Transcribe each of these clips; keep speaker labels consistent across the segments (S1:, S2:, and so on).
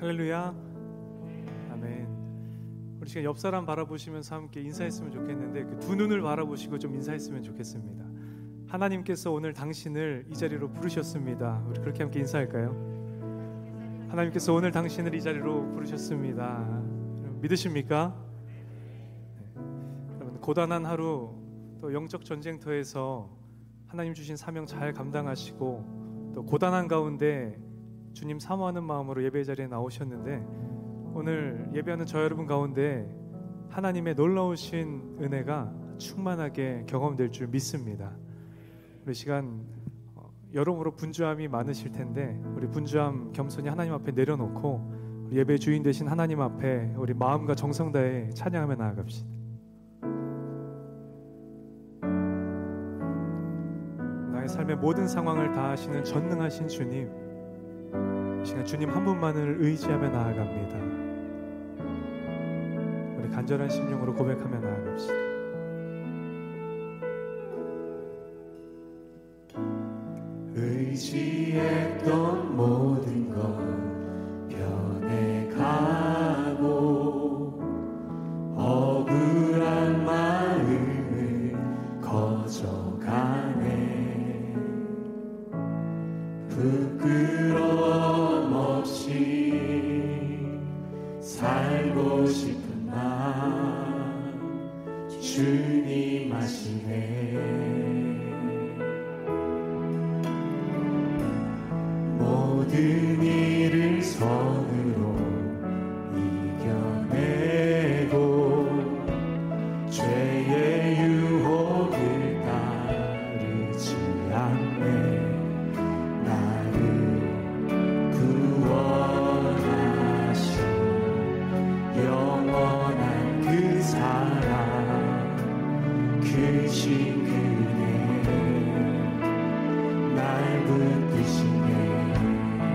S1: 할렐루야. 아멘. 우리 지금 옆 사람 바라보시면서 함께 인사했으면 좋겠는데 그 두 눈을 바라보시고 좀 인사했으면 좋겠습니다. 하나님께서 오늘 당신을 이 자리로 부르셨습니다. 우리 그렇게 함께 인사할까요? 하나님께서 오늘 당신을 이 자리로 부르셨습니다. 믿으십니까? 네. 여러분 고단한 하루 또 영적 전쟁터에서 하나님 주신 사명 잘 감당하시고 또 고단한 가운데 주님 사모하는 마음으로 예배 자리에 나오셨는데 오늘 예배하는 저 여러분 가운데 하나님의 놀라우신 은혜가 충만하게 경험될 줄 믿습니다. 우리 시간 어, 여러모로 분주함이 많으실 텐데 우리 분주함 겸손히 하나님 앞에 내려놓고 예배 주인 되신 하나님 앞에 우리 마음과 정성 다해 찬양하며 나아갑시다. 나의 삶의 모든 상황을 다 아시는 전능하신 주님 시간 주님 한 분만을 의지하며 나아갑니다. 우리 간절한 심령으로 고백하며 나아갑시다.
S2: 의지했던 모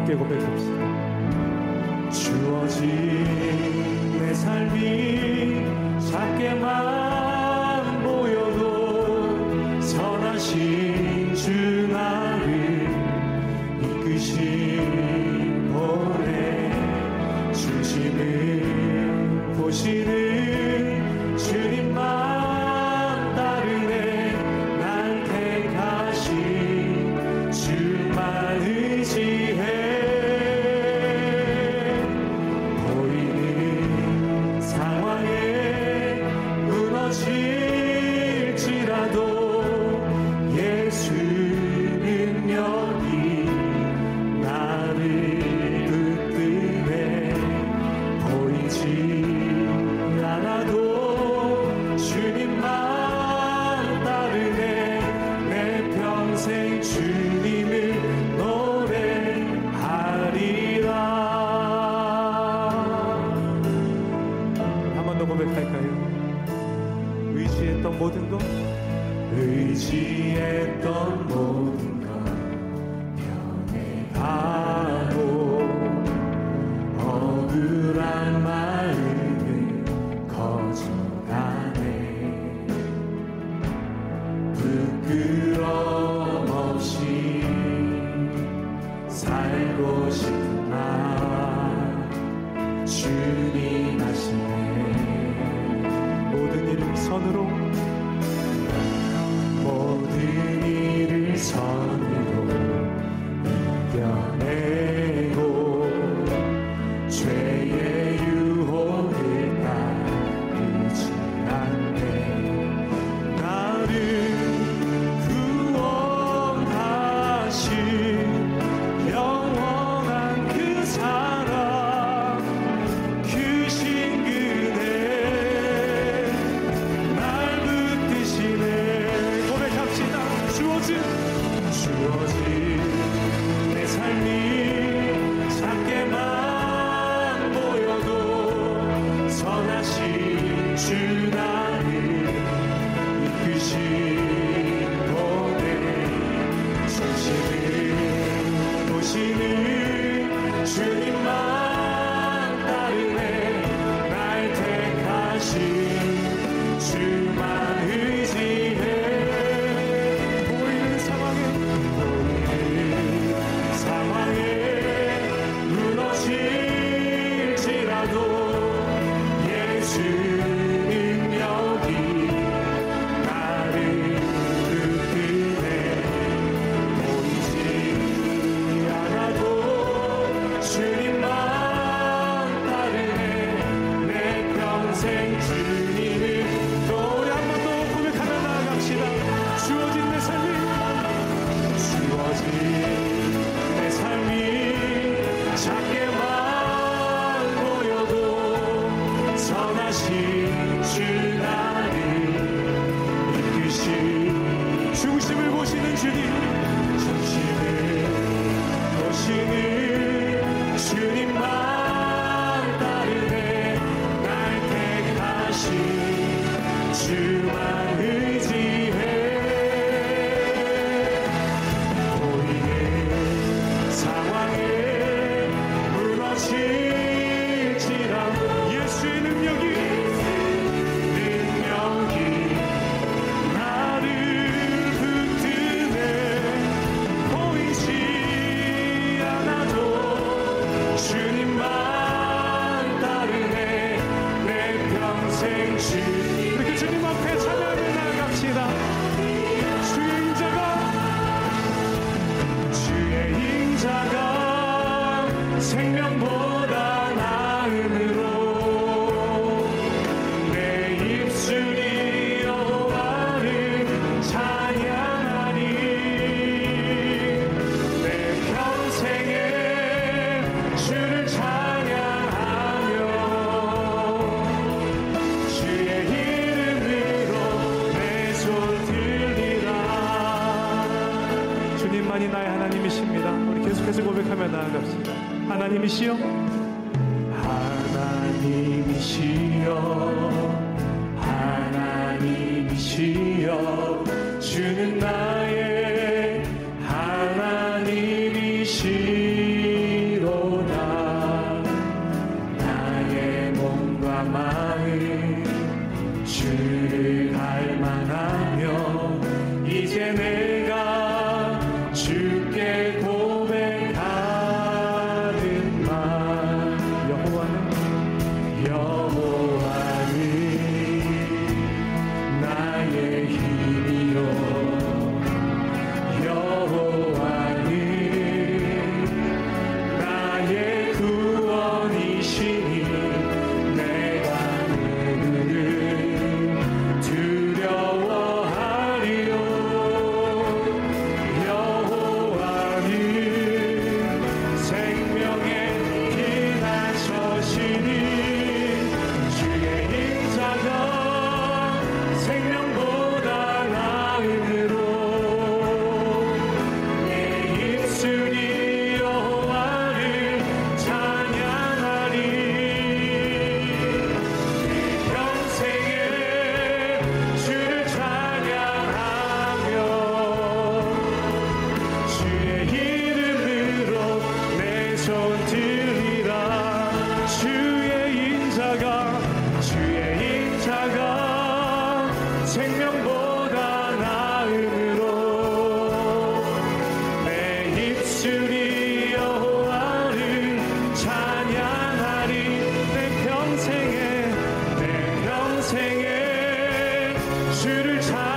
S1: 함께 고백합시
S2: good. всё 주를
S1: 찾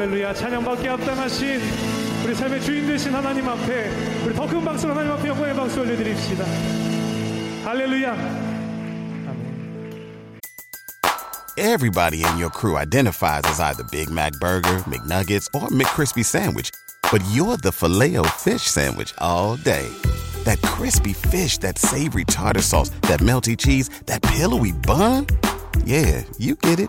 S1: 할렐루야. 우리 삶의 주인 되신 하나님 앞에 우리 하나님 앞에 영광의 박수 올려드립시다. 할렐루야.
S3: Everybody in your crew identifies as either Big Mac Burger, McNuggets or McCrispy Sandwich but you're the filet fish Sandwich all day. That crispy fish, that savory tartar sauce, that melty cheese, that pillowy bun. Yeah you get it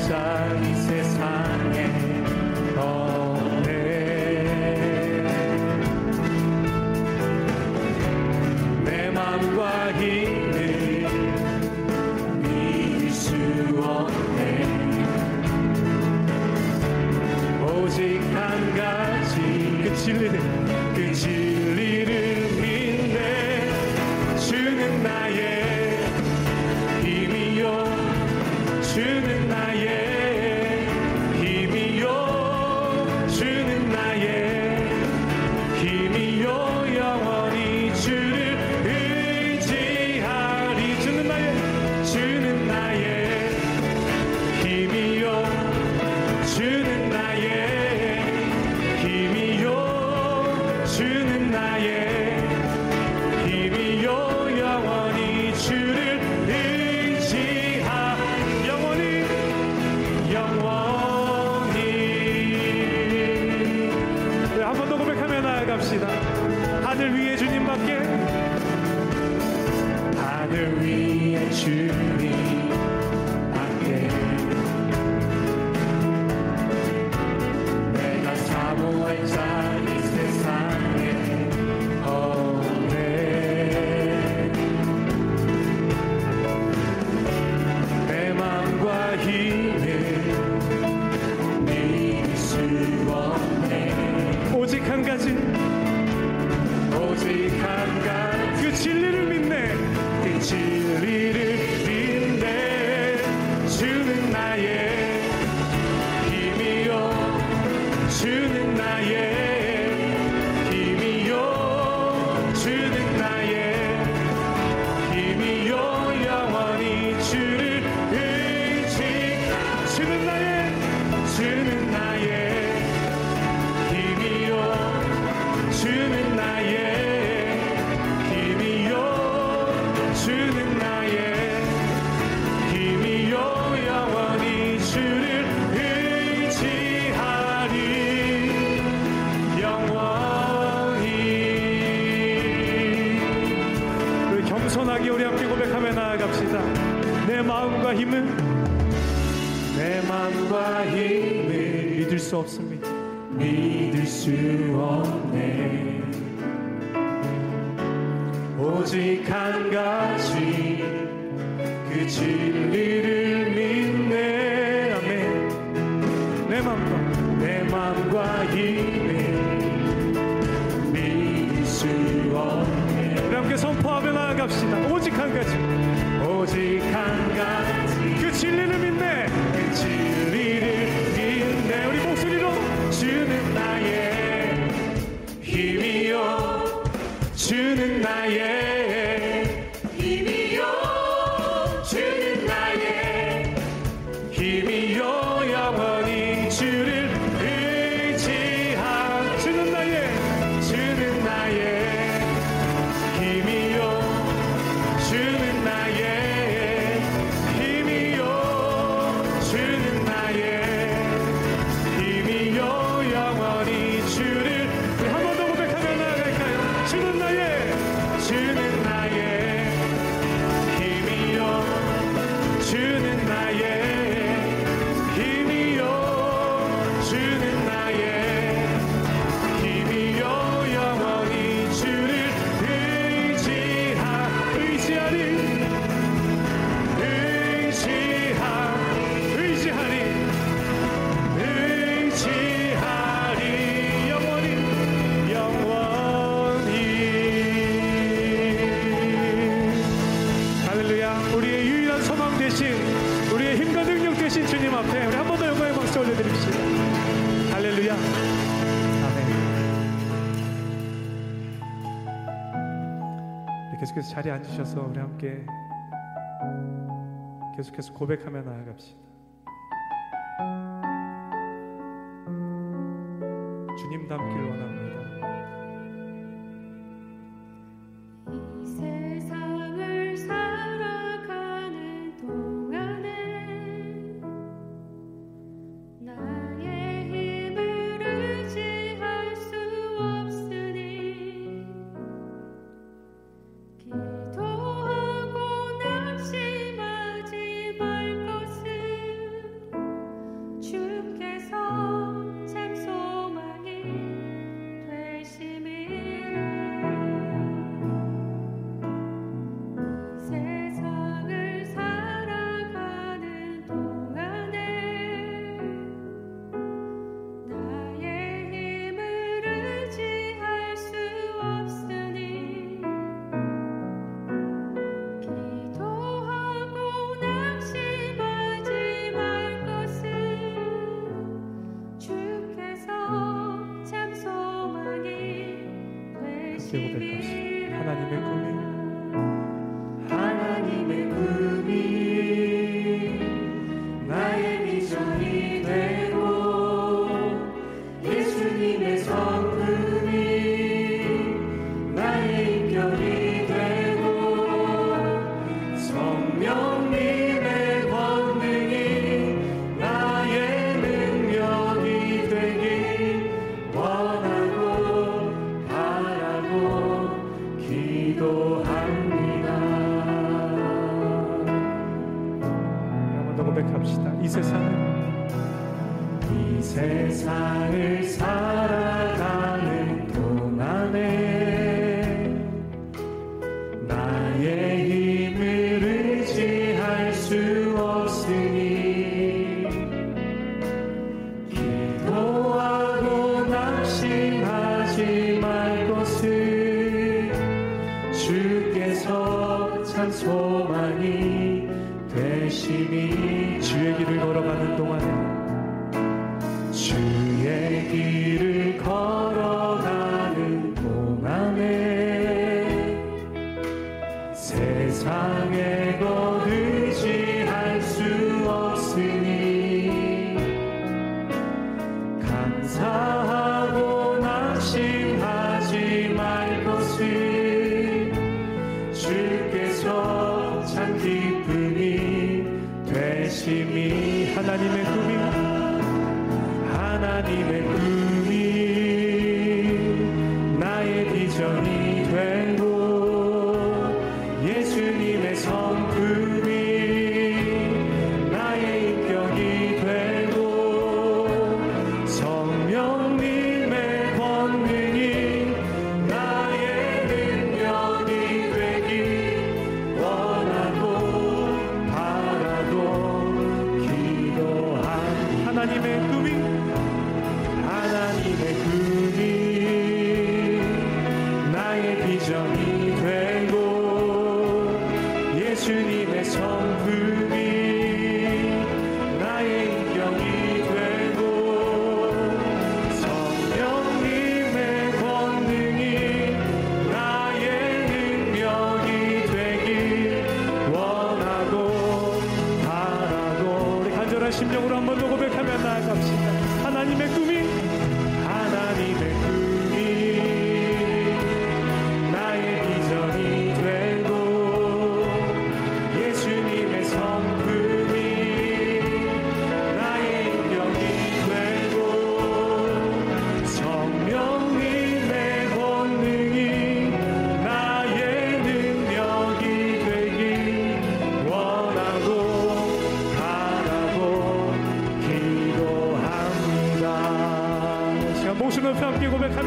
S2: Inside. 없습니다. 믿을 수 없네. 오직 한 가지 그 진리를 믿네. 아멘. 내 마음과 내 마음과 힘에 믿을 수 없네. 우리 함께 선포하며 나아갑시다. 오직 한 가지. 계속해서 자리에 앉으셔서 우리 함께 계속해서 고백하며 나아갑시다. 주님 닮길 원합니다.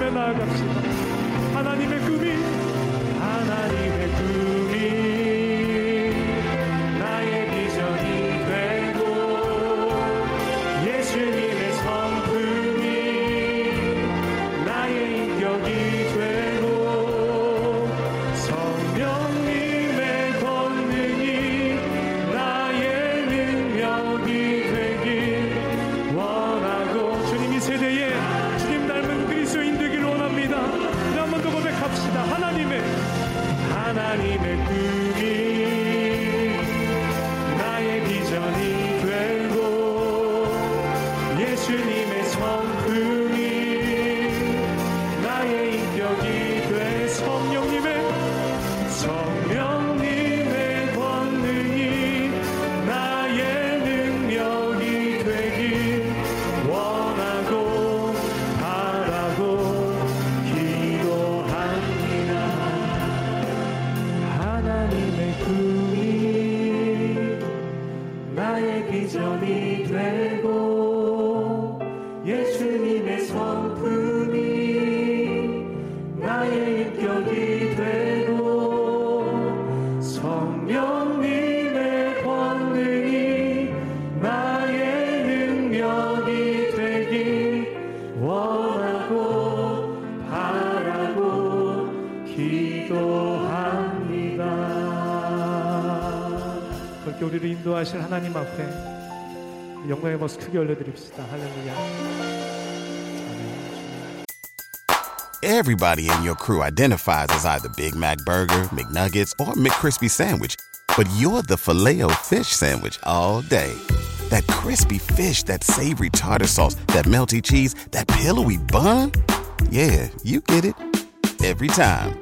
S2: 말씀에 나아갑시다. 하나님의 꿈이,
S4: 하나님의 꿈이.
S2: 그렇게 우리를 인도하실 하나님 앞에 영광의 모습 크게 올려드립시다. 할렐루야. 아멘.
S3: Everybody in your crew identifies as either Big Mac Burger, McNuggets, or McCrispy Sandwich. But you're the filet fish Sandwich all day. That crispy fish, that savory tartar sauce, that melty cheese, that pillowy bun. Yeah, you get it. Every time.